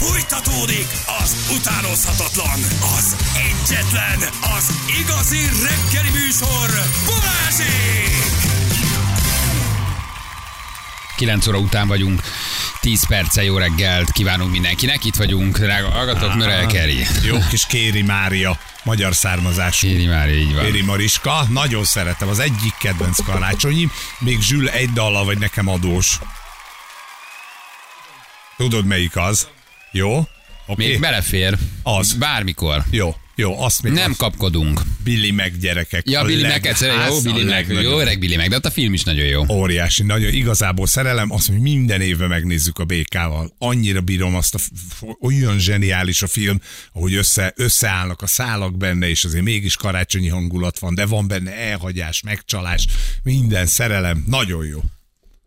Fújtatódik az utánozhatatlan, az egyetlen, az igazi reggeli műsor, Balázsék! 9 óra után vagyunk, 10 perce jó reggelt kívánunk mindenkinek. Itt vagyunk, drága hallgatók, Mörel Keri. Jó kis Kéri Mária, magyar származású. Kéri már így van. Kéri Mariska, nagyon szeretem, az egyik kedvenc karácsonyim, még Zsül egy dalla vagy nekem adós. Tudod melyik az? Jó? Oké? Még belefér. Az. Bármikor. Jó, jó, azt még Nem az. kapkodunk. Billy meg gyerekek. Ja, Billy meg egyszer, jó, Billy meg, jó öreg Billy meg, de ott a film is nagyon jó. Óriási, nagyon igazából szerelem, azt, hogy minden évben megnézzük a BK-val. Annyira bírom azt, a, olyan zseniális a film, ahogy össze, összeállnak a szálak benne, és azért mégis karácsonyi hangulat van, de van benne elhagyás, megcsalás, minden szerelem, nagyon jó.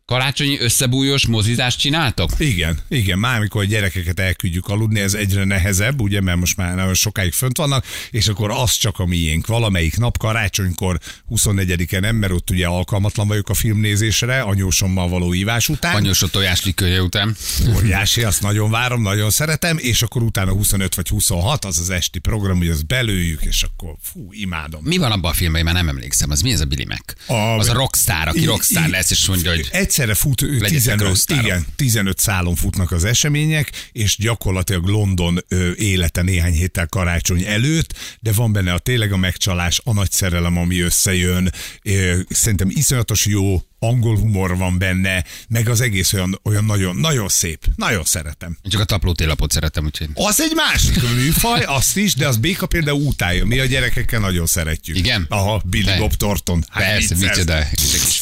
Karácsonyi összebújós mozizást csináltok? Igen, igen, már amikor a gyerekeket elküldjük aludni, ez egyre nehezebb, ugye, mert most már nagyon sokáig fönt vannak, és akkor az csak a miénk. Valamelyik nap karácsonykor 24-en nem, mert ott ugye alkalmatlan vagyok a filmnézésre, anyósommal való ívás után. Anyós tojás likője után. Óriási, azt nagyon várom, nagyon szeretem, és akkor utána 25 vagy 26, az az esti program, hogy azt belőjük, és akkor fú, imádom. Mi van abban a filmben, én már nem emlékszem. Az mi ez a Billy Mac? A- Az a rockstar, aki rockstar lesz, és mondja, hogy Egyszerre fut ő, Legyetek 15, rockstárok. igen, 15 szálon futnak az események, és gyakorlatilag London ö, élete néhány héttel karácsony előtt, de van benne a tényleg a megcsalás, a nagy szerelem, ami összejön. Ö, Szerintem iszonyatos jó angol humor van benne, meg az egész olyan, olyan nagyon, nagyon szép. Nagyon szeretem. én csak a tapló télapot szeretem, úgyhogy... Az egy másik műfaj, azt is, de az béka például utálja. Mi a gyerekekkel nagyon szeretjük. Igen? Aha, Billy Te- Bob Thornton. Hát Persze, micsoda. És egy kis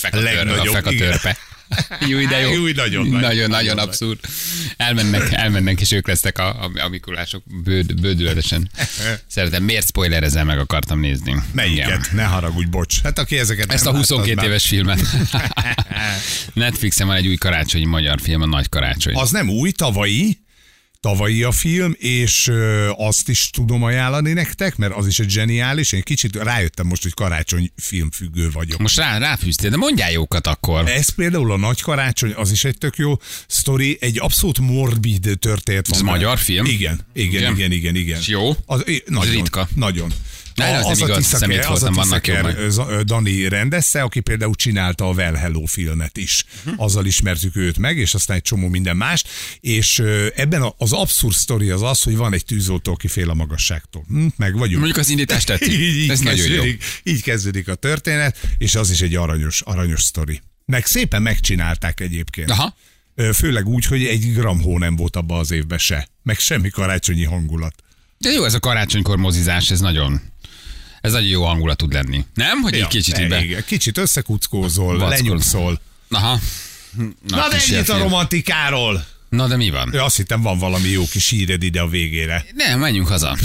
fekatőrpe. Jó, de jó. Jó, nagyon nagy. Nagyon, nagyon Nagyon abszurd. Elmennek, elmennek, és ők lesznek a, a, a Mikulások bőd, bődületesen. Szeretem, miért spoilerezzel meg akartam nézni? Melyiket? Igen. Ne haragudj, bocs. Hát aki ezeket Ezt a nem látta, az 22 már- éves filmet. Netflixen van egy új karácsonyi magyar film, a Nagy Karácsony. Az nem új, tavalyi, tavalyi a film, és ö, azt is tudom ajánlani nektek, mert az is egy zseniális. Én kicsit rájöttem most, hogy karácsony filmfüggő vagyok. Most rá, ráfűztél, de mondjál jókat akkor. Ez például a Nagy Karácsony, az is egy tök jó sztori, egy abszolút morbid történet van. Ez magyar film? Igen, igen, Igen? igen, igen, igen. És jó? Az, nagyon, ritka. Nagyon. Ne, az nem igaz, szemét az a voltam, vannak Tiszaker, Dani rendezte, aki például csinálta a Well Hello filmet is. Mhm. Azzal ismertük őt meg, és aztán egy csomó minden mást. És ebben a- az abszurd sztori az az, hogy van egy tűzoltó, aki fél a magasságtól. Hm, meg vagyunk. Mondjuk az indítást tetszik. így, így, Ez nagyon jó. kezdődik, így kezdődik a történet, és az is egy aranyos, aranyos sztori. Meg szépen megcsinálták egyébként. Aha. Főleg úgy, hogy egy gram hó nem volt abban az évben se. Meg semmi karácsonyi hangulat. De jó, ez a karácsonykor mozizás, ez nagyon, ez nagyon jó hangulat tud lenni. Nem? Hogy egy kicsit így be... igen, kicsit összekuckózol, Vackol. lenyugszol. Aha. Na, Na de ennyit a romantikáról. Na de mi van? Ja, Azt hittem van valami jó kis híred ide a végére. Nem, menjünk haza.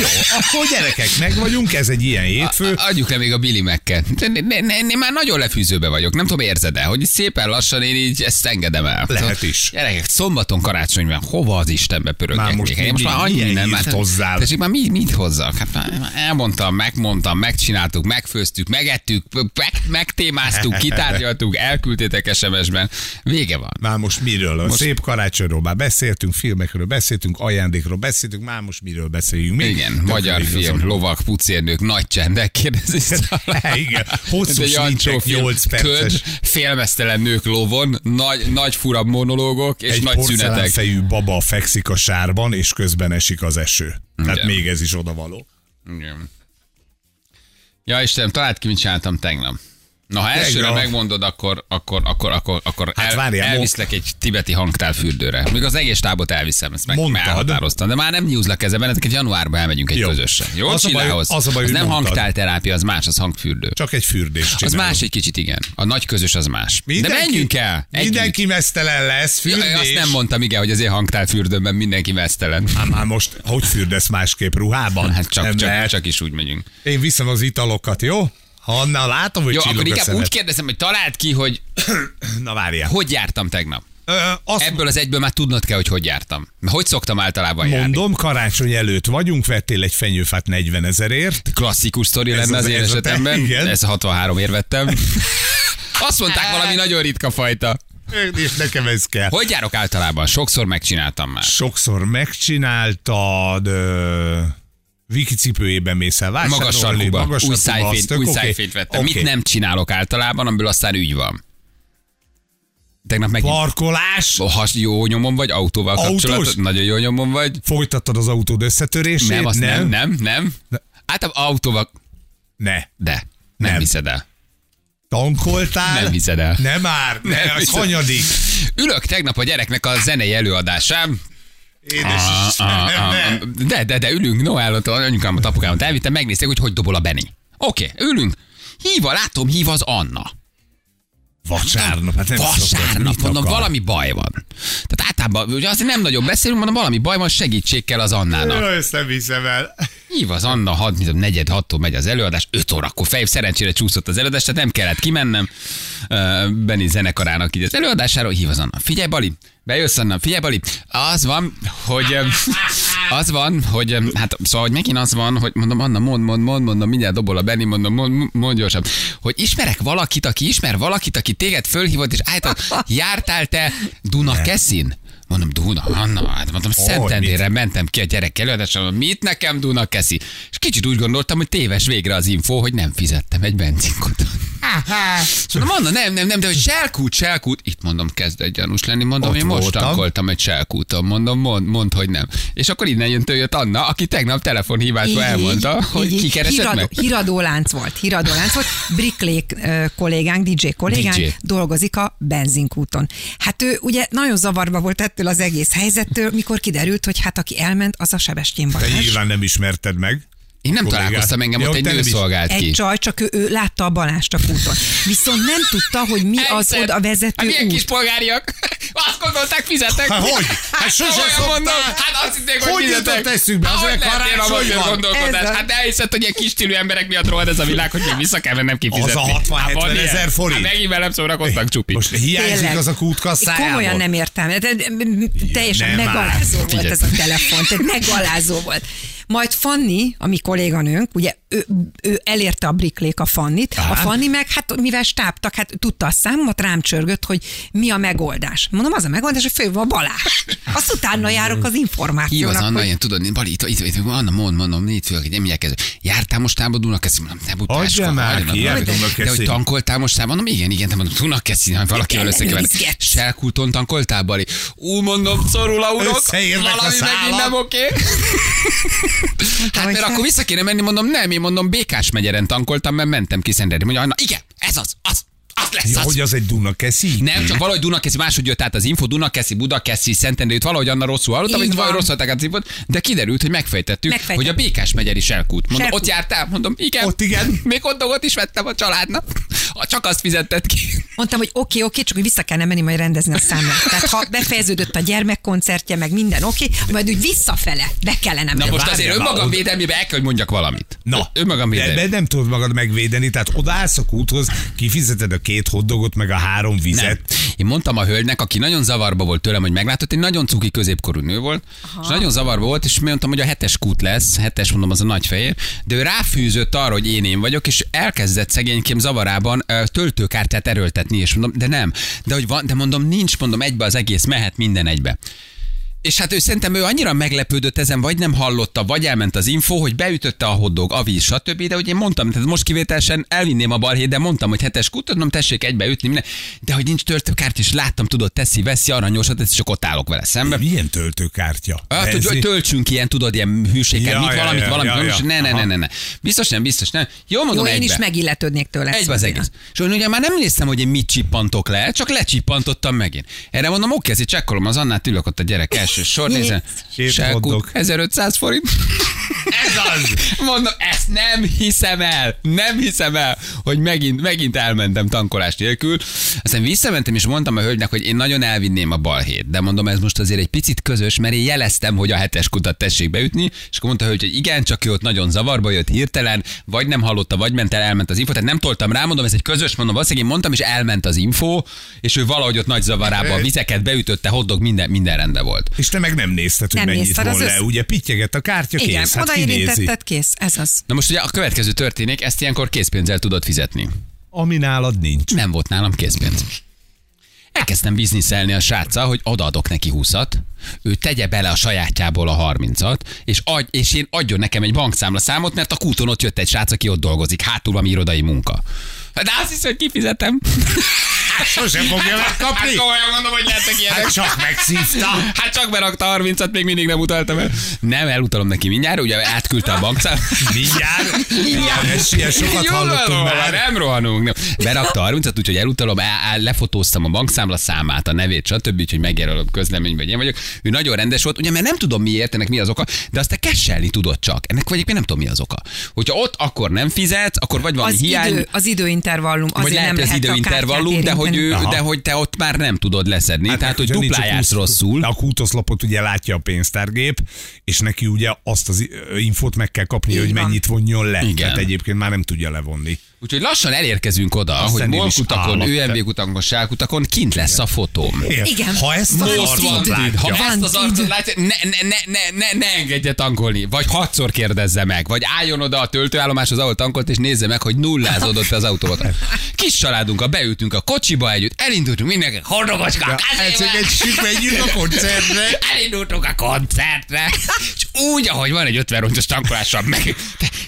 Jó, akkor gyerekek, meg vagyunk, ez egy ilyen hétfő. A- Adjuk le még a Billy Mac-ket. Ne, ne, ne, ne, már nagyon lefűzőbe vagyok. Nem tudom, érzed-e, hogy szépen lassan én így ezt engedem el. Lehet is. Gyerekek, szombaton karácsony van. Hova az Istenbe pörögjek? Már most? Én most már annyi minden már. hírt hozzál? Tessék, már mit, mit hozzak? Hát már elmondtam, megmondtam, megcsináltuk, megfőztük, megettük, meg, megtémáztuk, kitárgyaltuk, elküldtétek SMS-ben. Vége van. Már most miről? Most- szép karácsonyról már beszéltünk, filmekről beszéltünk, ajándékról beszéltünk, már most miről beszéljünk még? Igen, Tök magyar film, lovak, pucérnők, nagy csendek, kérdezi Igen, hosszú film, 8 perces. Köd, félmeztelen nők lovon, nagy, nagy furabb monológok és Egy nagy szünetek. porcelánfejű baba fekszik a sárban, és közben esik az eső. Tehát Igen. még ez is odavaló. Igen. Ja Istenem, talált ki, mit csináltam tegnap. Na, ha elsőre megmondod, akkor, akkor, akkor, akkor, akkor Hát el, várjál, elviszlek egy tibeti hangtálfürdőre. Még az egész tábot elviszem, ezt meg Mondtad. elhatároztam. De már nem nyúzlak kezeben, ezeket januárban elmegyünk egy Jó. közösen. Jó, Az Csillához? az a baj, az nem hangtálterápia, az más, az hangfürdő. Csak egy fürdést Az csinálunk. más egy kicsit, igen. A nagy közös az más. De menjünk el! Együtt. Mindenki mesztelen lesz, Ja, fürdés. azt nem mondtam, igen, hogy az én hangtálfürdőmben mindenki vesztelen. Ám már most, hogy fürdesz másképp ruhában? Hát csak, Nem csak, lehet. csak is úgy megyünk. Én viszem az italokat, jó? Hanna, látom, hogy Jó, akkor inkább szemed. úgy kérdezem, hogy talált ki, hogy Na várjál. hogy jártam tegnap. Ö, azt Ebből az egyből már tudnod kell, hogy hogy jártam. Hogy szoktam általában járni? mondom, karácsony előtt vagyunk, vettél egy fenyőfát 40 ezerért. Klasszikus sztori lenne az az- én ez a te- esetemben. igen. Ez 63 ér vettem. Azt mondták valami nagyon ritka fajta. És nekem ez kell. Hogy járok általában? Sokszor megcsináltam már. Sokszor megcsináltad, ö, Viki cipőjében mész el Magas vásárolni, magas új az tök új oké. szájfényt vettem. Oké. Mit nem csinálok általában, amiből aztán ügy van? Tegnap meg Parkolás, has, jó nyomon vagy, autóval Autós? kapcsolatban, nagyon jó nyomon vagy. folytattad az autód összetörését? Nem, azt nem, nem, nem. Általában autóval, Ne. de nem, nem Nem. hiszed el. Tankoltál? Nem hiszed el. Nem már, ne, Nem az hiszed. hanyadik. Ülök tegnap a gyereknek a zenei előadásán, Édes ah, ah, ne. De, de, de ülünk, Noellot, anyukámat, apukámat elvittem, megnézték, hogy hogy dobol a Benny. Oké, okay, ülünk. Híva, látom, hív az Anna. Vasárnap, hát nem szokott, Vasárnap, mit mondom, valami baj van. Tehát általában, ugye azért nem nagyon beszélünk, mondom, valami baj van, segítség kell az Annának. Jaj, ezt nem hiszem el. Hív az Anna, hat, mint negyed, hattól megy az előadás, öt órakor fej, szerencsére csúszott az előadás, tehát nem kellett kimennem. Uh, Benny zenekarának így az előadásáról, hív az Anna. Figyelj, Bali, bejössz Anna, figyelj, Bali, az van, hogy az van, hogy hát szóval, hogy megint az van, hogy mondom, Anna, mond, mond, mond, mondom, mindjárt dobol a Benny, mondom, mond, mond gyorsabb, hogy ismerek valakit, aki ismer valakit, aki téged fölhívott, és állított, jártál te Dunakeszin? Mondom, Duna, Anna, hát mondom, Szentendrére mentem ki a gyerek előadásra, mondom, mit nekem Duna keszi? És kicsit úgy gondoltam, hogy téves végre az info, hogy nem fizettem egy benzinkot. És mondom, Anna, nem, nem, nem, de hogy selkút, selkút. Itt mondom, kezd egy gyanús lenni. Mondom, Ott én most voltam. tankoltam egy selkúton. Mondom, mond, mond, hogy nem. És akkor innen jön jött Anna, aki tegnap telefonhívásban elmondta, hogy így, ki keresett híradó, meg. Híradó lánc volt, híradó lánc volt. Bricklék kollégánk, DJ kollégánk DJ. dolgozik a benzinkúton. Hát ő ugye nagyon zavarba volt ettől az egész helyzettől, mikor kiderült, hogy hát aki elment, az a Sebestyén Te Balázs. nyilván nem ismerted meg. Én nem kollégát. találkoztam engem, Ja, ott egy nő szolgált Egy ki. csaj, csak ő, ő látta a Balást a kúton. Viszont nem tudta, hogy mi az oda vezető Hát milyen út. kis polgáriak? Azt gondolták, fizetek. Hát hogy? Hát sose Komolyan szokták. mondom, Hát azt hitték, hogy Hogy fizetek. jutott eszükbe? Az Hát, hogy van. gondolkodás? Ez a- Hát elhiszed, hogy ilyen kis stílű emberek miatt rohad ez a világ, hogy még vissza kell mennem kifizetni. Az a 60-70 Hát van ilyen? ezer forint. Hát megint velem szórakoztak csupi. Most hiányzik Tényleg. az a Én kútkasszájából. Komolyan nem értem. De- de- de- Teljesen megalázó volt ez a telefon. Tehát megalázó volt. Majd Fanni, a mi kolléganőnk, ugye ő, ő elérte a Bricklék a Fannit, a Fanni meg, hát mivel stábtak, hát tudta a számomat, rám csörgött, hogy mi a megoldás. Mondom, az a megoldás, hogy fő van Balázs. Azt utána járok az Hív az információnak. Anna, hogy- ilyen, tudod, Bali, itt, itt, itt, Anna, mond, mondom, négy hogy nem kezdve. Jártál most tába Dunakeszi? Mondom, ne butáska. Már ki, de- hogy tankoltál most? Mondom, igen, igen, de mondom, Dunakeszi, kell összekeverni. elnézgetsz. Selkulton tankoltál, Bali? Ú, mondom, szorul a a valami megint nem oké. Hát mert akkor vissza kéne menni, mondom, nem, én mondom, Békás megyeren tankoltam, mert mentem ki Szentendrére. Mondja, Anna, igen, ez az, az, az lesz Ja, az. hogy az egy Dunakeszi? Nem, csak valahogy Dunakeszi, máshogy jött át az info, Dunakeszi, Budakeszi, Szentendrét, valahogy anna rosszul hallottam, hogy valahogy rosszul az infót, de kiderült, hogy megfejtettük, Megfejtettük. hogy a Békás megyer is elkút. Mondom, Selkút. ott jártál? Mondom, igen. Ott igen. Még ott dolgot is vettem a családnak. Ha Csak azt fizetted ki. Mondtam, hogy oké, oké, csak hogy vissza kellene menni majd rendezni a számlát. Tehát ha befejeződött a gyermekkoncertje, meg minden oké, majd úgy visszafele be kellene Na menni. most várjál azért önmagam védelmébe el kell, hogy mondjak valamit. Na, önmagam de, védelmébe. de nem tudod magad megvédeni, tehát odaállsz a kúthoz, kifizeted a két hoddogot, meg a három Nem. vizet. Én mondtam a hölgynek, aki nagyon zavarba volt tőlem, hogy meglátott, egy nagyon cuki középkorú nő volt, Aha. és nagyon zavarba volt, és mondtam, hogy a hetes kút lesz, hetes mondom, az a nagy fehér, de ő ráfűzött arra, hogy én én vagyok, és elkezdett szegénykém zavarában töltőkártyát erőltetni, és mondom, de nem, de hogy van, de mondom, nincs, mondom, egybe az egész, mehet minden egybe. És hát ő szerintem ő annyira meglepődött ezen, vagy nem hallotta, vagy elment az info, hogy beütötte a hoddog, a víz, stb. De hogy én mondtam, tehát most kivételesen elvinném a balhét, de mondtam, hogy hetes kutat, mondom, tessék egybe ütni, minden. De hogy nincs töltőkártya, és láttam, tudod, teszi, veszi, aranyosat, és csak ott állok vele szembe. Milyen töltőkártya? Hát, hogy, Benzi- töltsünk ilyen, tudod, ilyen hűséget, Ja, mit, ja, valamit, ja, valamit, ja, valamit, ja. ne, ne, ne, ne, ne. Biztos nem, biztos nem. Jó, mondom, Jó, én egybe. is megilletődnék tőle. Egybe az Szóval. egész. És én ugye már nem néztem, hogy én mit csippantok le, csak lecsippantottam megint. Erre mondom, oké, ezért csekkolom az Annát, ülök ott a gyerek első sor, nézem. Hotdog. 1500 forint. Ez az! Mondom, ezt nem hiszem el, nem hiszem el, hogy megint, megint elmentem tankolás nélkül. Aztán visszamentem, és mondtam a hölgynek, hogy én nagyon elvinném a balhét, de mondom, ez most azért egy picit közös, mert én jeleztem, hogy a hetes kutat tessék beütni, és akkor mondta a hölgy, hogy igen, csak ő ott nagyon zavarba jött hirtelen, vagy nem hallotta, vagy ment el, elment az info, tehát nem toltam rá, mondom, ez egy közös, mondom, valószínűleg én mondtam, és elment az info, és ő valahogy ott nagy zavarába a vizeket beütötte, hoddog, minden, minden rendben volt. És te meg nem nézted, hogy Nem mennyit nézted, az von le. össz- Ugye pittyeget a kártya, Igen, kész. Hát oda kinézi. érintetted, kész. Ez az. Na most ugye a következő történik, ezt ilyenkor készpénzzel tudod fizetni. Ami nálad nincs. Nem volt nálam készpénz. elkezdtem bizniszelni a sráccal, hogy odaadok neki 20 ő tegye bele a sajátjából a 30-at, és, adj, és én adjon nekem egy bankszámla számot, mert a kúton ott jött egy srác, aki ott dolgozik, hátul van irodai munka. De azt hiszem, hogy kifizetem. Sosem fogja Hát megkapni. komolyan mondom, hogy lehetek ilyenek. Hát csak megszívta. Hát csak berakta 30-at, még mindig nem utaltam el. Nem, elutalom neki mindjárt, ugye átküldte a bankszámlát. Mindjárt. Mindjárt. Ez ilyen sokat Jó, hallottunk már. már. Nem rohanunk. Nem. Berakta 30 úgyhogy elutalom, el, el, lefotóztam a bankszámla számát, a nevét, stb. Úgyhogy megjelölöm közleményben, hogy én vagyok. Ő nagyon rendes volt, ugye, mert nem tudom miért, ennek mi az oka, de azt te kesselni tudod csak. Ennek vagy én nem tudom mi az oka. Hogyha ott akkor nem fizet, akkor vagy valami Az, hiány. idő, az időintervallum, vagy azért lehet, nem hogy az lehet a időintervallum, de hogy, ő, de hogy te ott már nem tudod leszedni. Hát, Tehát, hogy hogyha nincs duplá a jársz kúsz- rosszul. A kútoszlapot ugye látja a pénztárgép, és neki ugye azt az infót meg kell kapni, Így hogy van. mennyit vonjon le. Igen. Tehát egyébként már nem tudja levonni. Úgyhogy lassan elérkezünk oda, Azt hogy molkutakon. ÖMV kutakon, sálkutakon kint lesz a fotóm. Igen. Ha ezt a Most Most van arcot tid. Ha látja, ezt az arcot látja, ne, ne, ne, ne, ne, ne engedje tankolni. Vagy hatszor kérdezze meg. Vagy álljon oda a töltőállomáshoz, ahol tankolt, és nézze meg, hogy nullázódott az autót. Kis családunkkal beültünk a kocsiba együtt, elindultunk mindenki, hordogocskák, Egyszer egy süt menjünk a koncertre. elindultunk a koncertre, és úgy, ahogy van egy 50 rongyos tankolással meg.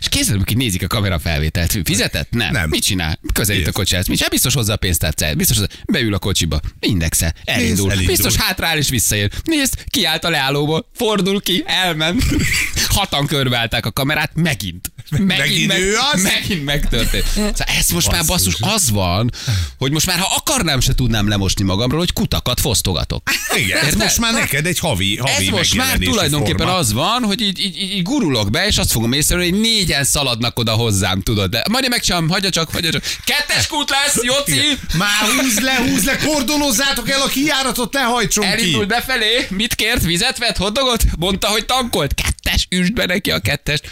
És kézzel, ki nézik a kamera felvételt. Fizetett? Nem. Nem. Mit csinál? Közelít a Nézd. kocsihez. Mit csinál? Biztos hozzá a pénztárcáját. Biztos hozzá. Beül a kocsiba. Indexe. Elindul. elindul. Biztos hátrál és visszaér. Nézd, kiállt a leállóból. Fordul ki, elment. Hatan körbeállták a kamerát, megint. Megint ő az? Megint megtörtént. Szóval ez most már basszus az van, hogy most már ha akarnám, se tudnám lemosni magamról, hogy kutakat fosztogatok. Igen, ez most már neked egy havi, havi Ez most már tulajdonképpen forma. az van, hogy így, így, így, így gurulok be, és azt fogom észrevenni, hogy négyen szaladnak oda hozzám, tudod. De majd én megcsinálom, hagyja csak, hagyja csak. Kettes kút lesz! Igen. Már húz le, húz le, kordonozzátok el a kijáratot, ne hajtson Elindult ki. befelé, mit kért, vizet vett, hoddogot? Mondta, hogy tankolt. Kettes, üsd be neki a kettest.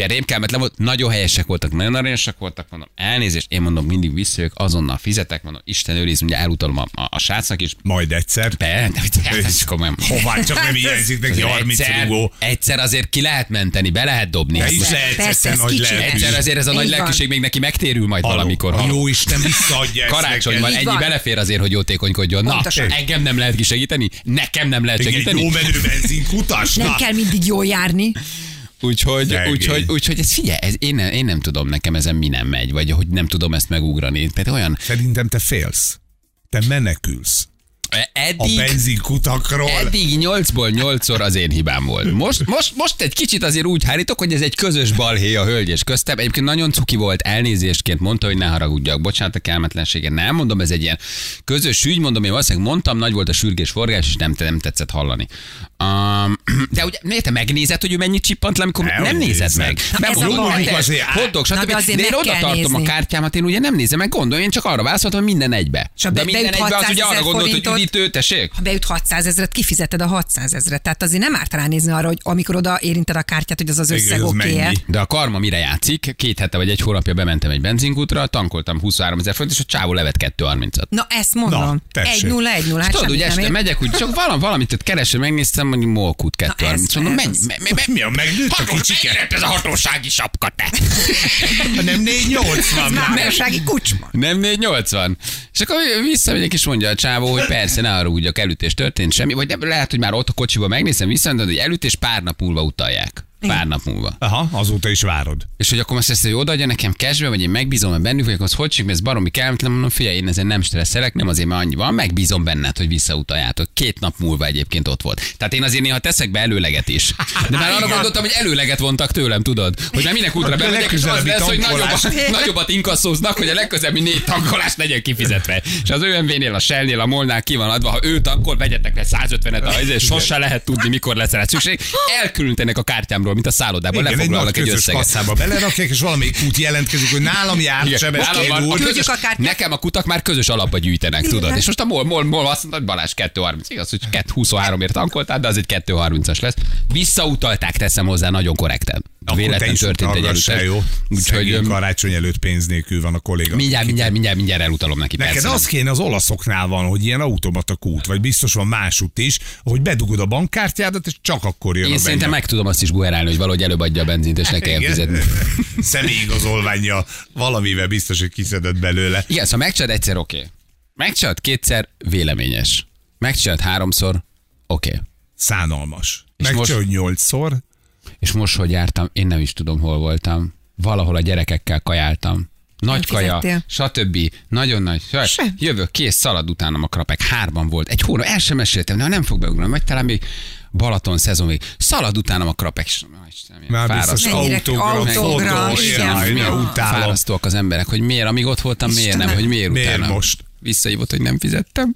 Fia, rémkelmetlen volt, nagyon helyesek voltak, nagyon aranyosak voltak, mondom, elnézést, én mondom, mindig visszajövök, azonnal fizetek, mondom, Isten őriz, ugye elutalom a, a, a srácnak is. Majd egyszer. Be, de ez komolyan. Hová csak nem hiányzik neki 30 egyszer, rugó. egyszer azért ki lehet menteni, be lehet dobni. De is lehet Persze, egyszer nagy. Egyszer azért ez a nagy lelkűség még neki megtérül majd valamikor. A jó Isten visszaadja Karácsony van, ennyi belefér azért, hogy jótékonykodjon. Na, engem nem lehet kisegíteni, nekem nem lehet segíteni. jó menő benzinkutas. Nem kell mindig jól járni. Úgyhogy, úgyhogy, úgyhogy ez figyelj, ez, én, nem, én nem tudom, nekem ezen mi nem megy, vagy hogy nem tudom ezt megugrani. Tehát olyan, Szerintem te félsz. Te menekülsz. A eddig, benzinkutakról. Eddig 8-ból 8-szor az én hibám volt. Most, most, most egy kicsit azért úgy hárítok, hogy ez egy közös balhé a hölgy és köztem. Egyébként nagyon cuki volt, elnézésként mondta, hogy ne haragudjak. Bocsánat a kelmetlensége. Nem mondom, ez egy ilyen közös ügy, mondom, én valószínűleg mondtam, nagy volt a sürgés forgás, és nem, nem tetszett hallani. Um, de ugye, miért megnézed, hogy ő mennyit csippant le, amikor Nem, nem, nézed meg. Meg a Na, stb. de én oda tartom a kártyámat, én ugye nem nézem meg, gondolom, én csak arra válaszoltam, hogy minden egybe. De minden egybe az 600 ugye arra gondolt, hogy forintot- üdítő, tessék? Ha beüt 600 ezeret, kifizeted a 600 ezeret. Tehát azért nem árt ránézni arra, hogy amikor oda érinted a kártyát, hogy az az összeg oké? De a karma mire játszik? Két hete vagy egy hónapja bementem egy benzinkútra, tankoltam 23 ezer forint, és a csávó levet 230-at. Na ezt mondom. Na, tessék. 1 0 1 0 És hát tudod, nem este megyek, úgy csak valam, valamit ott keresem, megnéztem, hogy Molkút 230. ez- Mondom, menj, Mi a megnőtt a kicsike? ez a hatósági sapka, te? Nem 480 már. Várossági kucsma. Nem 480. És akkor visszamegyek és mondja a csávó, hogy persze, ne úgy, elütés történt semmi, vagy nem, lehet, hogy már ott a kocsiba megnézem, visszamondod, hogy elütés pár nap múlva utalják. Pár nap múlva. Aha, azóta is várod. És hogy akkor most ezt, hogy odaadja nekem cashbe, vagy én megbízom hogy bennük, akkor az hogy csinálom, ez baromi kellemetlen, mondom, figyelj, én ezen nem stresszelek, nem azért, mert annyi van, megbízom benned, hogy visszautaljátok. Két nap múlva egyébként ott volt. Tehát én azért néha teszek be előleget is. De már arra gondoltam, hogy előleget vontak tőlem, tudod? Hogy már minek útra bemegyek, és az lesz, hogy nagyobbat, nagyobbat inkasszóznak, hogy a legközelebbi négy tankolás legyen kifizetve. És az ÖMV-nél, a Shell-nél, a Molnál ki van adva, ha ő tankol, vegyetek le 150-et, a izé, sose lehet tudni, mikor lesz rá szükség. Elkülönítenek a kártyámról, mint a szállodában, Igen, egy lefoglalnak egy közös összeget. kasszába belerakják, és valamelyik út jelentkezik, hogy nálam jár, Igen, nálam Sebestyén van, a úr. közös, a kártyát. nekem a kutak már közös alapba gyűjtenek, tudod? És most a MOL, MOL, MOL azt mondta, hogy Balázs 230. Igaz, hogy 223-ért tankoltál, de az egy 230-as lesz. Visszautalták, teszem hozzá, nagyon korrekten. Akkor Véletlen történt egy utalgass el, elütés. jó? Úgyhogy karácsony előtt pénz nélkül van a kolléga. mindjárt, mindjárt, mindjárt, mindjárt elutalom neki. Neked persze, az kéne az olaszoknál van, hogy ilyen automata kút, vagy biztos van másút is, hogy bedugod a bankkártyádat, és csak akkor jön Én a szerintem meg tudom azt is buherálni, hogy valahogy előbb adja a benzint, és ne kelljen fizetni. Személyigazolványa valamivel biztos, hogy kiszedett belőle. Igen, szóval megcsinálod egyszer, oké. Megcsinált kétszer, véleményes. Megcsinált háromszor, oké. Okay. Szánalmas. Megcsinálod nyolcszor, És most, hogy jártam, én nem is tudom, hol voltam. Valahol a gyerekekkel kajáltam. Nagy Nem kaja, fizettél? stb. Nagyon nagy. Jaj, Se. Jövök, kész, szalad utánam a krapek. Hárban volt. Egy hónap, el sem meséltem, de nem fog beugrani. Vagy talán még Balaton szezon még. Szalad utánam a krapek. már biztos autogram, autogram, fotó, utálom. fárasztóak az emberek, hogy miért, amíg ott voltam, miért nem, hogy miért, Miért utána. most? Visszahívott, hogy nem fizettem.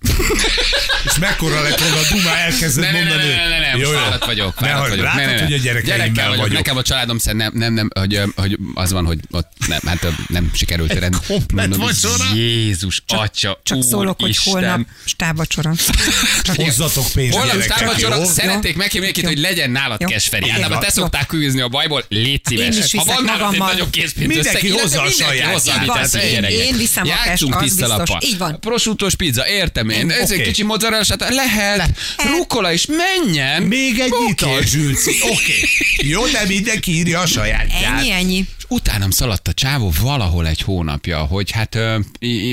És mekkora lett volna a Duma, elkezded Ne, ne, ne, mondani. ne, ne, ne, most Jó, jó. fáradt vagyok, Ne, fáradt hogy vagyok. Látod, Ne, ne, ne. hogy a gyerekeimmel vagyok. vagyok. Nekem a családom szerint nem, nem, nem, hogy, hogy az van, hogy ott nem, hát nem sikerült rend. komplet vacsora? Jézus, atya, Csak szólok, hogy Úristen. holnap stábvacsora. Csak Hozzatok pénzt Holnap jó? szerették meghívni hogy legyen nálad Jó. kesferi. Általában te szoktál küzni a bajból, légy szíves. Én is Ha van nálad egy nagyobb készpénz Mindenki összeg, hozza a mindenki hozza, van, tesz, én- viszem a pest, az biztos. Így van. Prosciuttos pizza, értem én. Ez egy Oké. kicsi mozzarella, sát- lehet. Rukola is menjen. Még egy Oké. ital, Zsülci. Oké. Jó, de mindenki írja a sajátját. Ennyi, ennyi. És utánam szaladt a csávó valahol egy hónapja, hogy hát ö,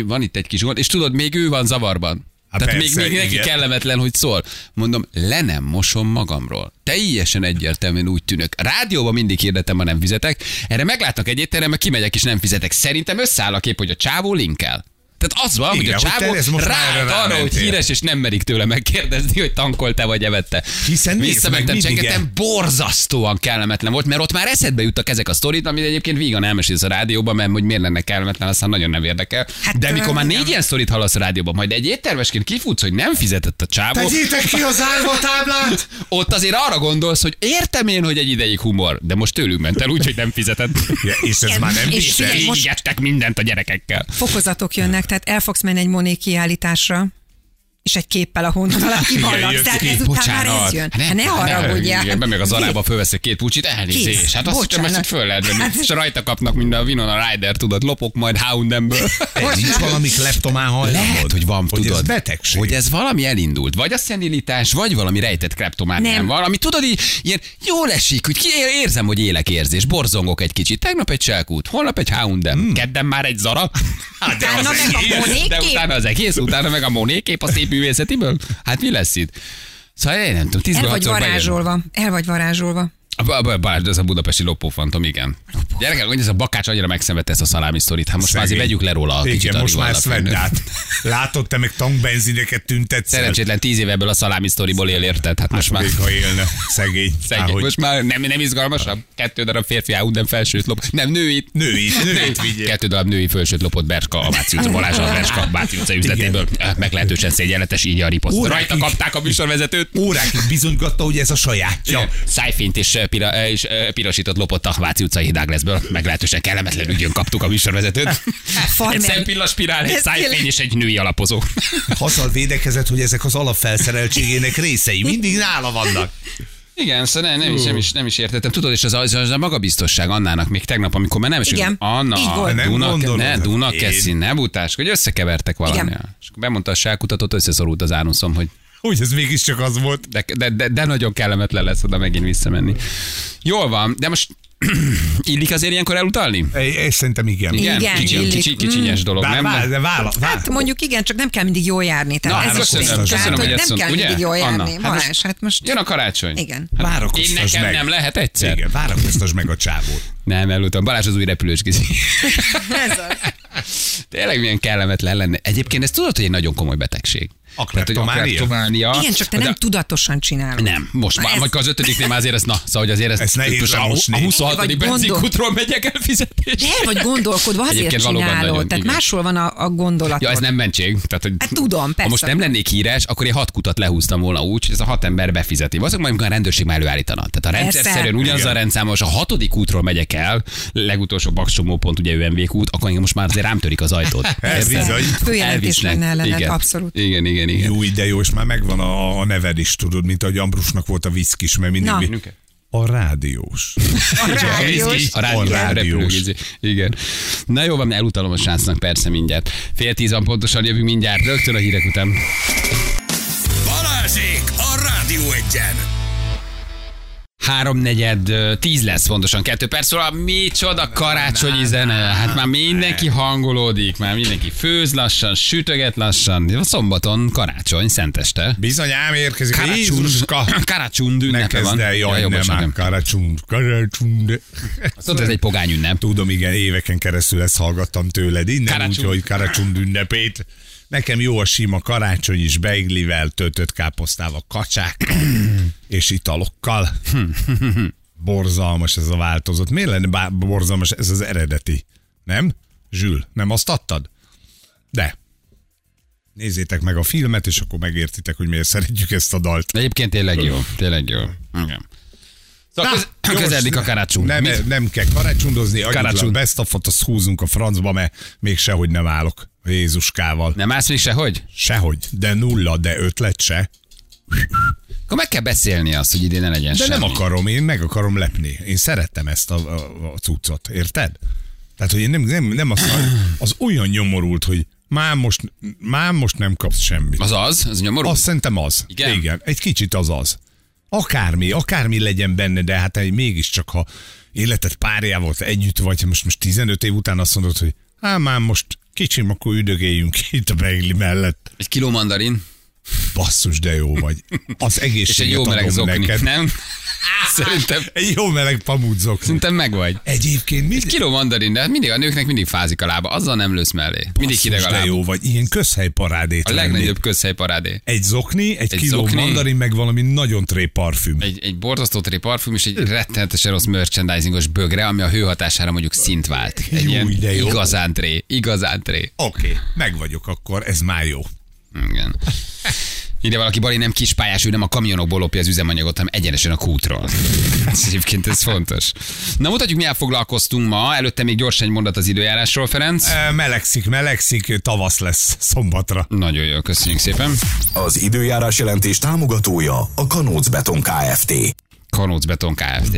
van itt egy kis gond, és tudod, még ő van zavarban. Hát Tehát persze, még, még neki igen. kellemetlen, hogy szól. Mondom, le nem mosom magamról. Teljesen egyértelműen úgy tűnök. Rádióban mindig hirdetem, ha nem fizetek. Erre meglátnak egy étterembe, kimegyek és nem fizetek. Szerintem összeáll a kép, hogy a csávó linkel. Tehát az van, Igen, hogy a csávó ez most arra, hogy híres, és nem merik tőle megkérdezni, hogy tankolta vagy evette. Hiszen Visszamentem, csengetem, borzasztóan kellemetlen volt, mert ott már eszedbe juttak ezek a sztorit, amit egyébként vígan elmesélsz a rádióban, mert hogy miért lenne kellemetlen, aztán nagyon nem érdekel. Hát, De mikor már négy ilyen sztorit hallasz a rádióban, majd egy éttermesként kifutsz, hogy nem fizetett a csávó, Tegyétek ki az árvatáblát! ott azért arra gondolsz, hogy értem én, hogy egy ideig humor, de most tőlünk ment el, úgyhogy nem fizetett. Ja, és ez Igen, már nem és figyelj, most- mindent a gyerekekkel. Fokozatok jönnek, tehát el fogsz menni egy Moné kiállításra, és egy képpel a hónon alatt kivallak. jössz Tehát ki. ezután már ez jön. Hát ne haragudjál. Igen, be meg az alába fölveszek két pucsit, elnézést. Kész. Hát azt Bocsánat. ezt föl lehet venni. Hát- És rajta kapnak minden a Winona Rider, tudod, lopok majd Houndemből. Ez nincs valami kleptomán hajlamod? Lehet, hogy van, hogy tudod. ez betegség. Hogy ez valami elindult. Vagy a szenilitás, vagy valami rejtett kreptomániám. Nem. Valami, tudod, így ilyen jól esik, hogy ki, érzem, hogy élek érzés. Borzongok egy kicsit. Tegnap egy cselkút, holnap egy Houndem. Hmm. Kedden már egy Zara. Hát de Utána az meg a egész. De utána az egész, utána meg a monékép a szép művészetiből. Hát mi lesz itt? Szóval én nem tudom, 10 El vagy varázsolva. El vagy varázsolva. Balázs, ez a budapesti lopófantom, igen. Gyerekek, hogy ez a bakács annyira megszenvedte ezt a szalámi sztorit. Hát most már azért Szegény. vegyük le róla a kicsit. Igen, a most már szvedd át. Látod, te meg tankbenzineket tüntetsz? Szerencsétlen tíz éve ebből a szalámi sztoriból él, érted? Hát most már... Még ha élne, szegény. Szegény. Most már nem, nem izgalmasabb? Kettő darab férfi Auden felsőt lop. Nem, nőit. Női, nőit vigyél. Kettő darab női felsőt lopott Berska a Váci utca, Balázs a Berska Váci utca üzletéből. Meglehetősen szégyenletes, így a riposzt. Rajta kapták a műsorvezetőt. Órákig bizonygatta, hogy ez a sajátja. Ja. Szájfényt és, pira, eh, és eh, pirosított lopott a Váci utcai hidágleszből. Meglehetősen kellemetlen ügyön kaptuk a műsorvezetőt. Egy Farmer- szempilla spirál, egy szájfény és egy női alapozó. Azzal védekezett, hogy ezek az alapfelszereltségének részei mindig nála vannak. Igen, szóval nem, nem, is, nem, is, nem is értettem. Tudod, és az, az, az a magabiztosság Annának még tegnap, amikor már nem is Igen, Anna, így volt. Nem Duna, ne, Duna Én- Kessin, ne butás, hogy összekevertek valami. És akkor bemondta a sákutatot, összeszorult az ánuszom, hogy Úgy, ez mégiscsak az volt. de, de, de, de nagyon kellemetlen lesz oda megint visszamenni. Jól van, de most illik azért ilyenkor elutalni? És szerintem igen. Igen, kicsi, illik. kicsi, kicsinyes dolog, Vár, nem? vár, de vála, vár. Hát mondjuk igen, csak nem kell mindig jól járni. Tehát Na, ez köszönöm, köszönöm, Tehát, hogy nem kell mondod, mindig ugye? jól Anna, járni. hát hát most... Jön a karácsony. Igen. Hát, én Várakoztasd nekem meg. nem lehet egyszer. Igen, várakoztasd meg a csávót. Nem, elutam. Balázs az új repülős gizi. Ez az. Tényleg milyen kellemetlen lenne. Egyébként ezt tudod, hogy egy nagyon komoly betegség. A Tehát, hogy kleptománia? Igen, csak te de- nem tudatosan csinálod. Nem, most már, ez- vagy az ötödiknél már azért ez, na, szóval hogy azért ez, Ezt nehéz a, a 26. Vagy benzinkútról megyek el fizetés. De vagy gondolkodva, azért Egyébként valóban csinálod. nagyon, Tehát igen. máshol van a, a gondolat. Ja, ez nem mentség. Tehát, hogy Hát tudom, Ha persze. most nem lennék híres, akkor én hat kutat lehúztam volna úgy, hogy ez a hat ember befizeti. Valószínűleg majd amikor a rendőrség már előállítana. Tehát a rendszer szerűen ugyanaz a rendszámos, a hatodik útról megyek el, legutolsó baksomó pont ugye ÖMV út, akkor most már azért rám törik az ajtót. Bizony. Főjelentés Elvisznek. lenne ellened, Igen. abszolút. Igen, igen, igen. Jó, de jó, és már megvan a, a neved is, tudod, mint ahogy Ambrusnak volt a viszkis, mert mindig... Na. Mi, a rádiós. A rádiós. A rádió, A a rádiós. Igen. Na jó van, elutalom a srácnak persze mindjárt. Fél tíz van pontosan jövünk mindjárt, rögtön a hírek után. Háromnegyed, tíz lesz pontosan, kettő perc szóval micsoda karácsonyi zene. Hát már mindenki hangolódik, már mindenki főz lassan, sütöget lassan. Szombaton karácsony, szenteste. Bizony ám érkezik Jézuska. karácsony Ne ünnepe van. el, jaj, jó, nem bocsánat, ám, karácsony, karácsony. Tudod, ez egy pogány ünnep. Tudom, igen, éveken keresztül ezt hallgattam tőled. Innen úgy, hogy karácsony ünnepét. Nekem jó a sima karácsony is, beiglivel, töltött káposztával, kacsák és italokkal. Borzalmas ez a változat. Miért lenne borzalmas ez az eredeti? Nem? Zsül, nem azt adtad? De. Nézzétek meg a filmet, és akkor megértitek, hogy miért szeretjük ezt a dalt. Egyébként tényleg jó, tényleg jó. Igen. Szóval köz, jó, közeledik a karácsony. Nem, Mit? nem kell karácsondozni, Karácsony. karácsony. best of azt húzunk a francba, mert még sehogy nem állok Jézuskával. Nem állsz még sehogy? Sehogy, de nulla, de ötlet se. Akkor meg kell beszélni azt, hogy idén ne legyen De semmi. nem akarom, én meg akarom lepni. Én szerettem ezt a, a, a cuccot, érted? Tehát, hogy én nem, nem, nem az, az olyan nyomorult, hogy már most, már most nem kapsz semmit. Az az, az nyomorú. Azt szerintem az. Igen? Igen, egy kicsit az az. Akármi, akármi legyen benne, de hát mégiscsak, ha életed párjával együtt vagy, most, most 15 év után azt mondod, hogy hát már most kicsim, akkor üdögéljünk itt a beigli mellett. Egy kiló mandarin, Basszus, de jó vagy. Az és egészséget egy jó meleg zokni. neked. Nem? Szerintem, Egy jó meleg pamudzok. szerintem meg vagy. Egyébként mi? Kiló mandarin, de hát mindig a nőknek mindig fázik a lába, azzal nem lősz mellé. Mindig hideg a de lába. jó vagy. Ilyen közhelyparádét A lennék. legnagyobb közhelyparádé. Egy zokni, egy, Egy egy kiló zokni. mandarin, meg valami nagyon tré parfüm. Egy, egy borzasztó tré parfüm és egy rettenetesen rossz merchandisingos bögre, ami a hő hatására mondjuk szint vált. Egy Jó, ilyen de jó. igazán tré, igazán tré. Oké, okay, meg vagyok akkor, ez már jó. Igen. Ide valaki Bali nem kispályás, ő nem a kamionokból lopja az üzemanyagot, hanem egyenesen a kútról. Ez egyébként ez fontos. Na mutatjuk, milyen foglalkoztunk ma. Előtte még gyorsan egy mondat az időjárásról, Ferenc. E, Melegszik, melegszik, tavasz lesz szombatra. Nagyon jó, köszönjük szépen. Az időjárás jelentés támogatója a Kanóc Beton Kft. Kanóc Beton Kft.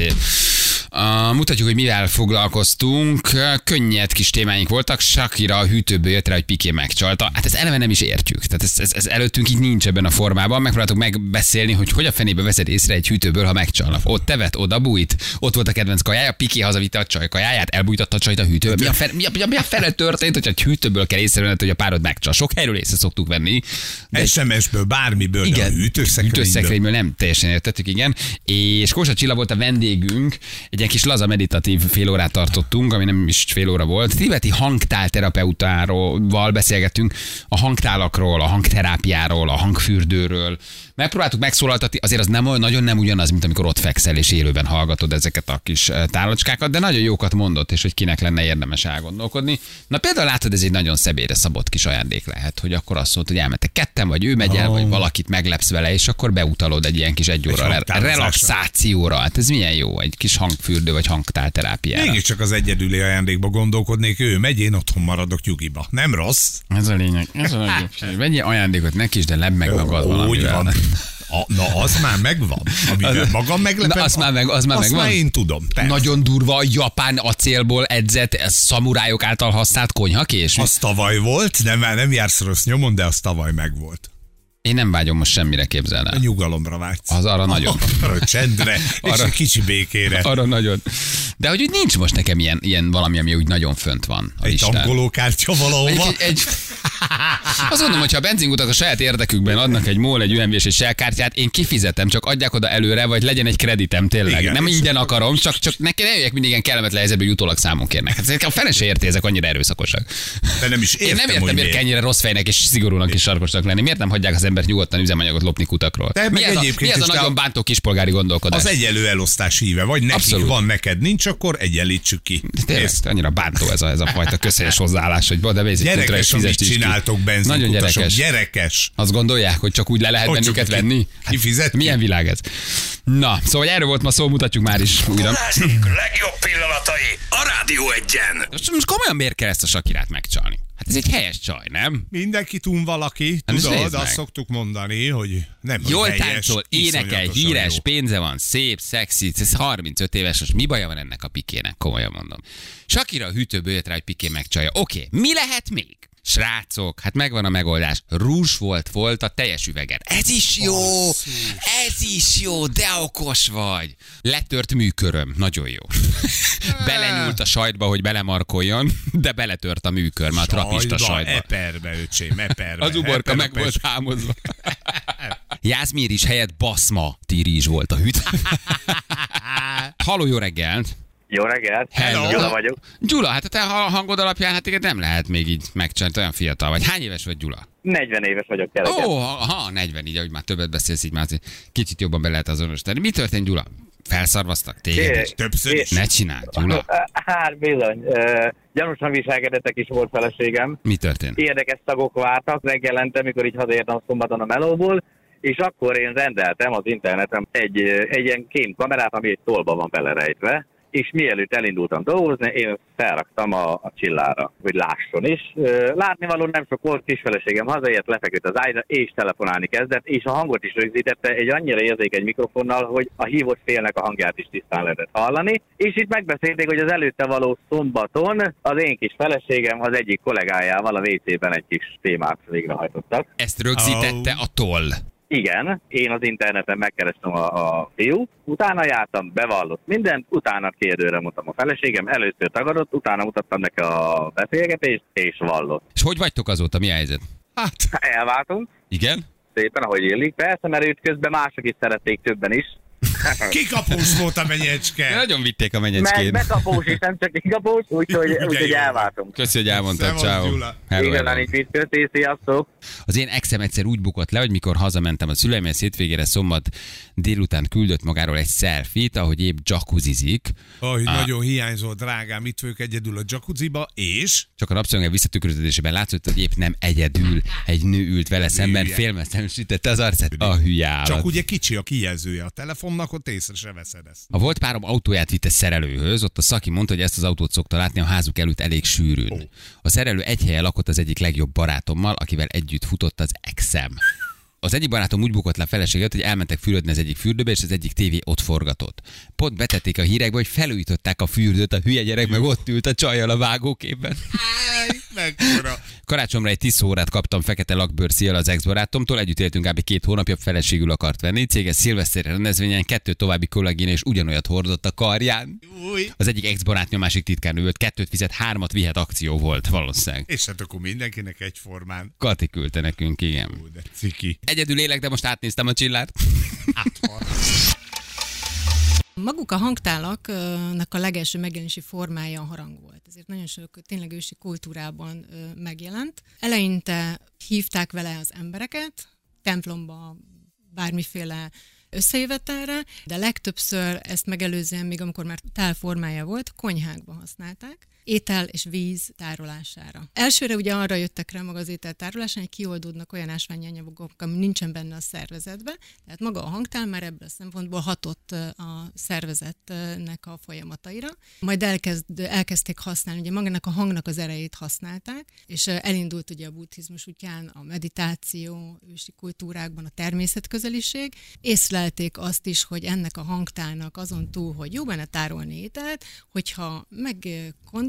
Uh, mutatjuk, hogy mivel foglalkoztunk. Könnyed kis témáink voltak. Shakira a hűtőből jött rá, hogy Piqué megcsalta. Hát ezt eleve nem is értjük. Tehát ez, ez, ez előttünk így nincs ebben a formában. Megpróbáltuk megbeszélni, hogy hogy a fenébe veszed észre egy hűtőből, ha megcsalnak. Ott tevet, oda bújt. Ott volt a kedvenc kajája, Piqué hazavitte a csaj kajáját, elbújtatta a csajt a hűtőből. Mi a, fel, mi a, mi a, mi a fele történt, hogy egy hűtőből kell észrevenned, hogy a párod megcsal. Sok helyről észre szoktuk venni. De SMS-ből, bármiből, de a hűtőszekrényből. hűtőszekrényből nem teljesen értettük, igen. És Kósa Csilla volt a vendégünk, egy ilyen kis laza meditatív fél órát tartottunk, ami nem is fél óra volt. Tibeti hangtálterapeutáról beszélgettünk, a hangtálakról, a hangterápiáról, a hangfürdőről. Megpróbáltuk megszólaltatni, azért az nem nagyon nem ugyanaz, mint amikor ott fekszel és élőben hallgatod ezeket a kis eh, tálacskákat, de nagyon jókat mondott, és hogy kinek lenne érdemes elgondolkodni. Na például látod, ez egy nagyon szebére szabott kis ajándék lehet, hogy akkor azt mondod, hogy elmentek ketten, vagy ő megy el, vagy valakit meglepsz vele, és akkor beutalod egy ilyen kis egy óra relaxációra. Hát ez milyen jó, egy kis hangfürdő, vagy hangtálterápiára. Mégiscsak az egyedüli ajándékba gondolkodnék, ő megy, én otthon maradok nyugiba. Nem rossz? Ez a lényeg. Ez a legjobb. Vegyél ajándékot neki is, de lebb meg magad Úgy valamivel. van. A, na, az már megvan. Amivel magam meglepem. Na, az már meg- az már azt megvan? már én tudom. Persze. Nagyon durva a japán acélból edzett szamurájok által használt konyhakés. Az tavaly volt, nem, nem jársz rossz nyomon, de az tavaly megvolt. Én nem vágyom most semmire A képzelni. nyugalomra vágysz. Az arra nagyon. Arra csendre, és Arra- egy kicsi békére. Arra nagyon. De hogy úgy nincs most nekem ilyen, ilyen valami, ami úgy nagyon fönt van a Egy listán. tankolókártya valahova. Egy, egy, azt mondom, hogy ha a benzinkutak a saját érdekükben adnak egy MOL, egy UMV és egy én kifizetem, csak adják oda előre, vagy legyen egy kreditem tényleg. Igen, nem és ingyen akarom, csak, csak nekem ne jöjjek mindig ilyen kellemetlen helyzetbe, hogy utólag számon kérnek. Hát a fele se érti, ezek annyira erőszakosak. De nem is értem, Én nem értem, hogy miért kell ennyire rossz fejnek és szigorúnak és sarkosnak lenni. Miért nem hagyják az embert nyugodtan üzemanyagot lopni kutakról? De mi ez, a, egyébként mi ez a de nagyon a- bántó kispolgári gondolkodás? Az egyenlő elosztás híve, vagy nekik Abszolút. van, neked nincs, akkor egyenlítsük ki. Tényleg, Kész. annyira bántó ez a, ez a fajta közhelyes hozzáállás, hogy de és Gyerekes, amit csináltok Nagyon benzinkutasok. gyerekes. Gyerekes. Azt gondolják, hogy csak úgy le lehet Hogy bennünket venni? ki? milyen világ ez? Na, szóval erről volt ma szó, mutatjuk már is újra. Legjobb pillanatai a Rádió egyen. Most, most komolyan miért kell ezt a sakirát megcsalni? Hát ez egy helyes csaj, nem? Mindenki tún valaki, Hát tudod, azt szoktuk mondani, hogy nem Jól helyes, táncol, énekel, híres, jó. pénze van, szép, szexi, ez 35 éves, most mi baja van ennek a pikének, komolyan mondom. Sakira a hűtőből jött rá, hogy piké megcsalja. Oké, mi lehet még? Srácok, hát megvan a megoldás. Rús volt, volt a teljes üveget. Ez is jó! Ez is jó, de okos vagy. Letört műköröm, nagyon jó. Belenyúlt a sajtba, hogy belemarkoljon, de beletört a műkör, mert a trapista sajtba. Eperbe, öcsém, eperbe. Az uborka Eper a meg volt hámozva. Jászmír is helyett baszma tírizs volt a hűt. Halló, jó reggelt! Jó reggelt! Hello. Gyula vagyok. Gyula, hát a te ha- hangod alapján hát igen, nem lehet még így megcsinálni, olyan fiatal vagy. Hány éves vagy, Gyula? 40 éves vagyok kereket. Ó, ha, ha, 40, így, ahogy már többet beszélsz, így már kicsit jobban be lehet azonosítani. Mi történt, Gyula? Felszarvaztak téged is? Többször is. Ne csináld, Gyula. Hát bizony. Gyanúsan viselkedetek is volt feleségem. Mi történt? Érdekes szagok vártak reggelente, mikor így hazaértem szombaton a melóból, és akkor én rendeltem az interneten egy, egy ilyen kémkamerát, ami egy tolba van belerejtve, és mielőtt elindultam dolgozni, én felraktam a, a csillára, hogy lásson is. Ö, Látnivaló nem sok volt, kisfeleségem hazaért, lefeküdt az ágyra, és telefonálni kezdett, és a hangot is rögzítette egy annyira érzékeny mikrofonnal, hogy a hívott félnek a hangját is tisztán lehetett hallani. És itt megbeszélték, hogy az előtte való szombaton az én kis feleségem az egyik kollégájával a WC-ben egy kis témát végrehajtottak. Ezt rögzítette a toll. Igen, én az interneten megkerestem a, a fiú, utána jártam, bevallott mindent, utána kérdőre mondtam a feleségem, először tagadott, utána mutattam neki a beszélgetést, és vallott. És hogy vagytok azóta? Mi a helyzet? Hát, Elváltunk, Igen? szépen, ahogy illik. Persze, mert őt közben mások is szerették többen is. kikapós volt a menyecske. Nagyon vitték a menyecskét. bekapós is, nem csak kikapós, úgyhogy, De úgyhogy jó. elváltunk. Köszi, hogy elmondtad, ciao. Hello. így köszi, sziasztok! Az én exem egyszer úgy bukott le, hogy mikor hazamentem a szüleimhez hétvégére szombat délután küldött magáról egy selfit, ahogy épp jacuzzizik, Hogy nagyon hiányzol, drágám, itt vagyok egyedül a jacuzziba, és csak a napszemüveg visszatükröződésében látszott, hogy épp nem egyedül egy nő ült vele szemben, sütette az arcát. A hülye csak ugye kicsi a kijelzője a telefonnak, ott észre se veszed ezt. A volt párom autóját vitte szerelőhöz, ott a szaki mondta, hogy ezt az autót szokta látni a házuk előtt elég sűrűn. A szerelő egy helyen lakott az egyik legjobb barátommal, akivel együtt futott az exem. Az egyik barátom úgy bukott le a feleséget, hogy elmentek fürödni az egyik fürdőbe, és az egyik tévé ott forgatott. Pont betették a hírekbe, hogy felújították a fürdőt, a hülye gyerek meg ott ült a csajjal a vágóképen. Mekkora. Karácsomra egy 10 órát kaptam fekete lakbőrszíjjal az ex-barátomtól, együtt éltünk kb. két hónapja, feleségül akart venni. Céges szilveszteri rendezvényen kettő további kollégén és ugyanolyat hordott a karján. Új. Az egyik ex-barátja a másik titkárnő volt, kettőt fizet, hármat vihet akció volt valószínűleg. És hát akkor mindenkinek egyformán. Kati küldte nekünk, igen. Ú, de ciki. Egyedül élek, de most átnéztem a csillát. Maguk a hangtálaknak a legelső megjelenési formája a harang volt. Ezért nagyon sok tényleg ősi kultúrában megjelent. Eleinte hívták vele az embereket, templomba, bármiféle összejövetelre, de legtöbbször ezt megelőzően, még amikor már tál formája volt, konyhákba használták, étel és víz tárolására. Elsőre ugye arra jöttek rá maga az étel tárolására, hogy kioldódnak olyan ásványanyagok, ami nincsen benne a szervezetbe, tehát maga a hangtál már ebből a szempontból hatott a szervezetnek a folyamataira. Majd elkezd, elkezdték használni, ugye magának a hangnak az erejét használták, és elindult ugye a buddhizmus útján a meditáció, ősi kultúrákban a természetközeliség. Észlelték azt is, hogy ennek a hangtálnak azon túl, hogy jó benne tárolni ételt, hogyha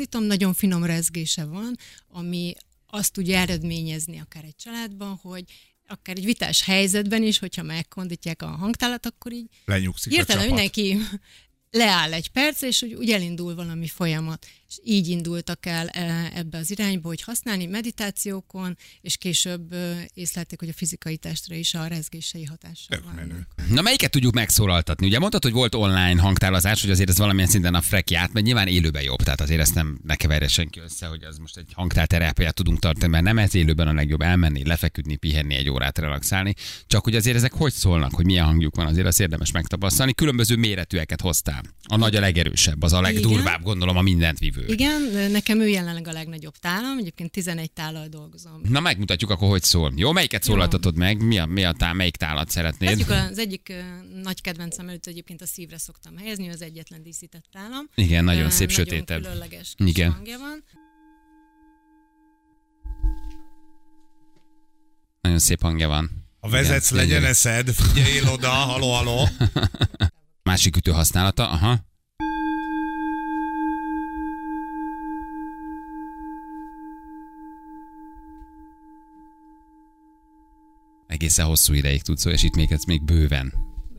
megkonditom, nagyon finom rezgése van, ami azt tudja eredményezni akár egy családban, hogy akár egy vitás helyzetben is, hogyha megkondítják a hangtálat, akkor így Lenyugszik hirtelen mindenki leáll egy perc, és úgy, úgy elindul valami folyamat. És így indultak el e, ebbe az irányba, hogy használni meditációkon, és később észlelték, hogy a fizikai testre is a rezgései hatással menő. Na melyiket tudjuk megszólaltatni? Ugye mondtad, hogy volt online hangtálazás, hogy azért ez valamilyen szinten a freki át, mert nyilván élőben jobb, tehát azért ezt nem ne keverje senki össze, hogy az most egy hangtálterápiát tudunk tartani, mert nem ez élőben a legjobb elmenni, lefeküdni, pihenni egy órát, relaxálni. Csak hogy azért ezek hogy szólnak, hogy milyen hangjuk van, azért azt érdemes megtapasztalni. Különböző méretűeket hoztál. A nagy a legerősebb, az a legdurvább, gondolom, a mindent vívő. Igen, nekem ő jelenleg a legnagyobb tálam, egyébként 11 tállal dolgozom. Na megmutatjuk akkor, hogy szól. Jó, melyiket szólaltatod meg? Mi a, mi a tá, melyik tálat szeretnéd? Kezdjük az egyik nagy kedvencem előtt egyébként a szívre szoktam helyezni, az egyetlen díszített tálam. Igen, nagyon szép, sötétebb. Nagyon különleges kis Igen. hangja van. Nagyon szép hangja van. Ha vezetsz, Igen, legyen eszed, figyeljél oda, haló, haló. Másik ütő használata, aha. Egészen hosszú ideig tud szólni, és itt még ez még bőven.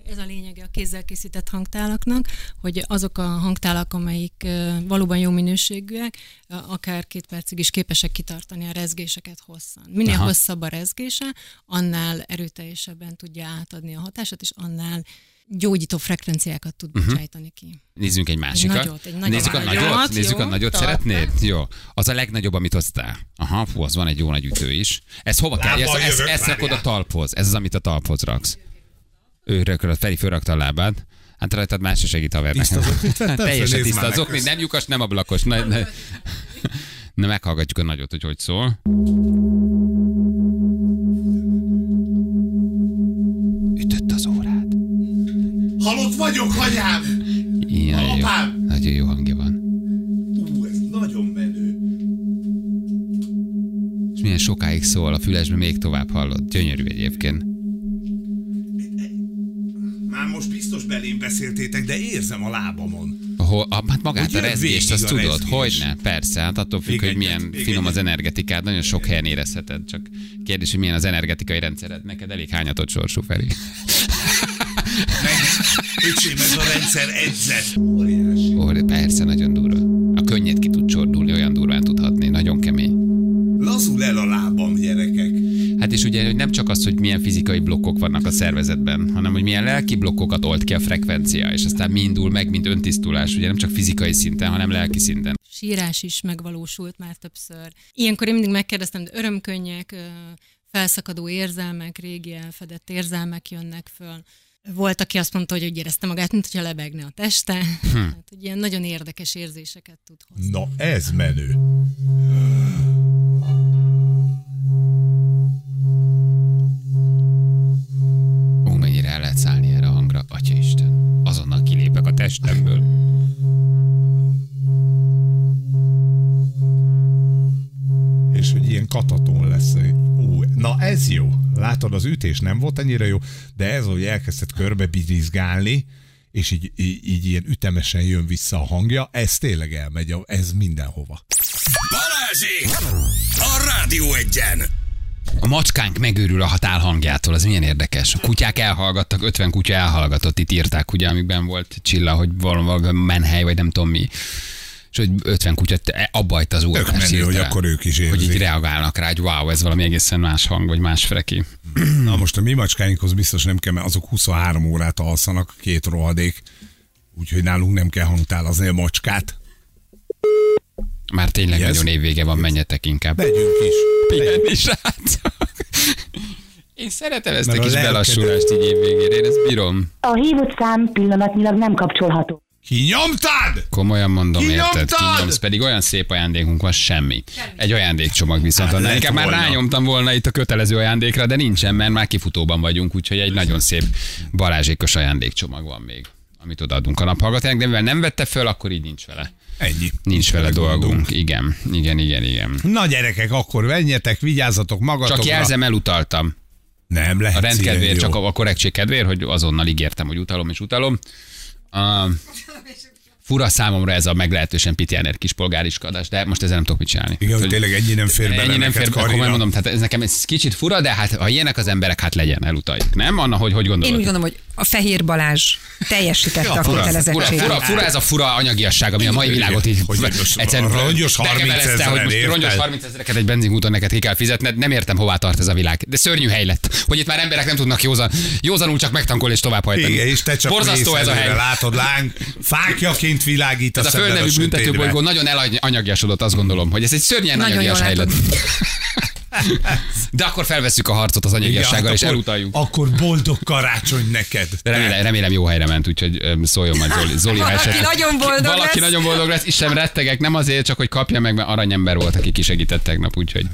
Ez a lényege a kézzel készített hangtálaknak, hogy azok a hangtálak, amelyik valóban jó minőségűek, akár két percig is képesek kitartani a rezgéseket hosszan. Minél. Aha. hosszabb a rezgése, annál erőteljesebben tudja átadni a hatását, és annál gyógyító frekvenciákat tud bocsájtani ki. Nézzünk egy másikat. nagyot, egy nagyot. Nézzük a Nagyot, nagyot. Nézzük a jó, nagyot. tartás. Szeretnéd? Jó. Az a legnagyobb, amit hoztál. Aha, fú, az van egy jó nagy ütő is. Ez hova kell? Ez, ez, ezt rakod a talphoz. Ez az, amit a talphoz raksz. Ő rökölött, Feri fölrakta a lábad. Hát rajtad más se segít haver Tiszta nekem. zoknit vettem? Teljesen tiszta az okni, nem lyukas, nem ablakos. Na, na, na, meghallgatjuk a nagyot, hogy hogy szól. Ütött az órát. Halott vagyok, anyám! Ilyen jó. Nagyon jó hangja van. Ú, ez nagyon menő. És milyen sokáig szól a fülesbe, még tovább hallod. Gyönyörű egyébként. Már most biztos belém beszéltétek, de érzem a lábamon. Ahol, a, hát magát Hogy a rezgést, azt a tudod, rezgés. hogyne, persze, hát attól függ, hogy milyen még finom az egyet. energetikád, nagyon sok helyen érezheted, csak kérdés, hogy milyen az energetikai rendszered, neked elég hányatott sorsú Feri. Öcsém, ez a rendszer edzett. Óriási. Ó, persze, nagyon durva. A könnyed ki tud csordulni, olyan durván tud hatni, nagyon kemény. Lazul el a lábam, gyerekek. Hát és ugye hogy nem csak az, hogy milyen fizikai blokkok vannak a szervezetben, hanem hogy milyen lelki blokkokat old ki a frekvencia, és aztán mi indul meg, mint öntisztulás, ugye nem csak fizikai szinten, hanem lelki szinten. Sírás is megvalósult már többször. Ilyenkor én mindig megkérdeztem, de örömkönnyek, felszakadó érzelmek, régi elfedett érzelmek jönnek föl. Volt, aki azt mondta, hogy úgy érezte magát, mint hogyha lebegne a teste. Hm. Hát, hogy ilyen nagyon érdekes érzéseket tud hozni. Na, ez menő. Ó, mennyire el lehet szállni erre a hangra, Atya Isten. Azonnal kilépek a testemből. És hogy ilyen kataton lesz. Ú, na ez jó. Látod, az ütés nem volt annyira jó, de ez, hogy elkezdett körbe birizgálni, és így, így, így ilyen ütemesen jön vissza a hangja, ez tényleg elmegy, ez mindenhova. Balázsék! A Rádió egyen! A macskánk megőrül a hatál hangjától, az milyen érdekes. A kutyák elhallgattak, 50 kutya elhallgatott, itt írták, ugye, amikben volt Csilla, hogy valami menhely, vagy nem tudom mi. És hogy 50 kutya te- abba hagyta az Tök ugatást. menő, hogy hirtelen. akkor ők is Hogy így érzik. reagálnak rá, hogy wow, ez valami egészen más hang, vagy más freki. Na most a mi macskáinkhoz biztos nem kell, mert azok 23 órát alszanak, két rohadék. Úgyhogy nálunk nem kell hangtálazni a macskát. Már tényleg Yes. nagyon évvége van, menjetek inkább. Megyünk is. Pihenni, srácok. Én szeretem ezt a Mert a kis lelkedet- belassulást így évvégére, én ezt bírom. A hívott szám pillanatnyilag nem kapcsolható. Kinyomtad? Komolyan mondom, Kinyomtad? érted? Kinyomsz, pedig olyan szép ajándékunk van, semmi. Egy ajándékcsomag viszont. Hát inkább már rányomtam volna itt a kötelező ajándékra, de nincsen, mert már kifutóban vagyunk, úgyhogy egy nagyon szép Balázsékos ajándékcsomag van még, amit odaadunk a naphallgatónak, de mivel nem vette föl, akkor így nincs vele. Ennyi. Nincs vele dolgunk. Igen, igen, igen, igen. Na gyerekek, akkor menjetek, vigyázzatok magatokra. Csak jelzem, elutaltam. Nem lehet. A rendkedvéért, csak jó. a korrektség kedvéért, hogy azonnal ígértem, hogy utalom és utalom. Uh, fura számomra ez a meglehetősen pitjáner kispolgáriskodás, de most ezzel nem tudok mit csinálni. Igen, hogy tényleg ennyi nem fér bele Ennyi nem fér, Karina. komolyan mondom, tehát ez nekem ez kicsit fura, de hát ha ilyenek az emberek, hát legyen, elutaljuk. Nem? Anna, hogy hogy gondolod? Én úgy gondolom, hogy a Fehér Balázs teljesítette a Fura, fura, kötelezettségét. fura, fura, ez a fura anyagiasság, ami a mai világot így hogy egyszerűen rongyos 30 bekeverezte, hogy most rongyos érted? 30 ezereket egy benzinkúton neked ki kell fizetned, nem értem, hová tart ez a világ. De szörnyű hely lett, hogy itt már emberek nem tudnak józan, józanul csak megtankolni és tovább hajtani. Igen, és te csak Borzasztó ez a hely. Látod, láng, fákjaként világít Ez a földnevű büntetőbolygó nagyon elanyagiasodott, azt gondolom, hogy ez egy szörnyen anyagias hely lett. De akkor felveszük a harcot az anyagiassággal, és elutaljuk. Akkor boldog karácsony neked. Remélem, remélem jó helyre ment, úgyhogy szóljon majd Zoli. Zoli Valaki esetleg- nagyon boldog Valaki lesz. nagyon boldog lesz, Isten rettegek, nem azért, csak hogy kapja meg, mert aranyember volt, aki kisegített tegnap, úgyhogy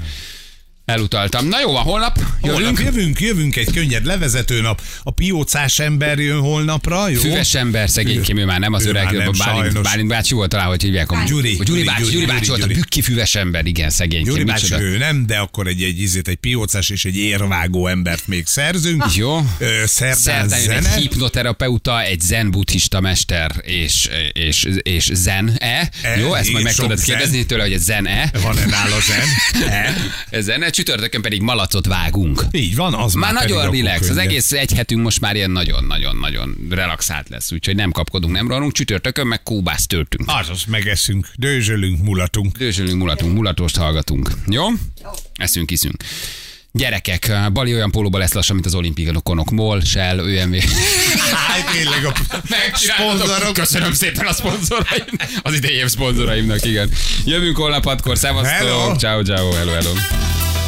elutaltam. Na jó van, holnap Holnap jövünk. jövünk, jövünk egy könnyed levezető nap. A piócás ember jön holnapra, jó? Füves ember, szegénykém, ő már nem az Ő öreg, nem, Bálint. Bálint bácsi volt talán, hogy hívják. Gyuri, Gyuri, Gyuri, bácsi, Gyuri, Gyuri bácsi volt a bükki füves ember, igen, szegény. Gyuri bácsi ő nem, de akkor egy, egy, ízét, egy piócás és egy érvágó embert még szerzünk. Jó. Ö, Szerdán Szerdán zene. egy hipnoterapeuta, egy zen buddhista mester és, és, és zen-e. E, Jó, ezt majd meg tudod kérdezni tőle, hogy ez zen-e. Van-e nála zen? E? Zene. Csütörtökön pedig malacot vágunk. Így van, az Már pedig nagyon relax, az egész egy hetünk most már ilyen nagyon-nagyon-nagyon relaxált lesz, úgyhogy nem kapkodunk, nem rohanunk, csütörtökön meg kóbászt töltünk. Azaz, megeszünk, dőzsölünk, mulatunk. Dőzsölünk, mulatunk, mulatost hallgatunk. Jó? Eszünk, iszünk. Gyerekek, Bali olyan pólóba lesz lassan, mint az olimpikonok. MOL, Shell, ÖMV. Hát tényleg a szponzorok. Köszönöm szépen a szponzoraim. Az idei év szponzoraimnak, igen. Jövünk holnap hatkor, szevasztok. Ciao, ciao, hello, hello.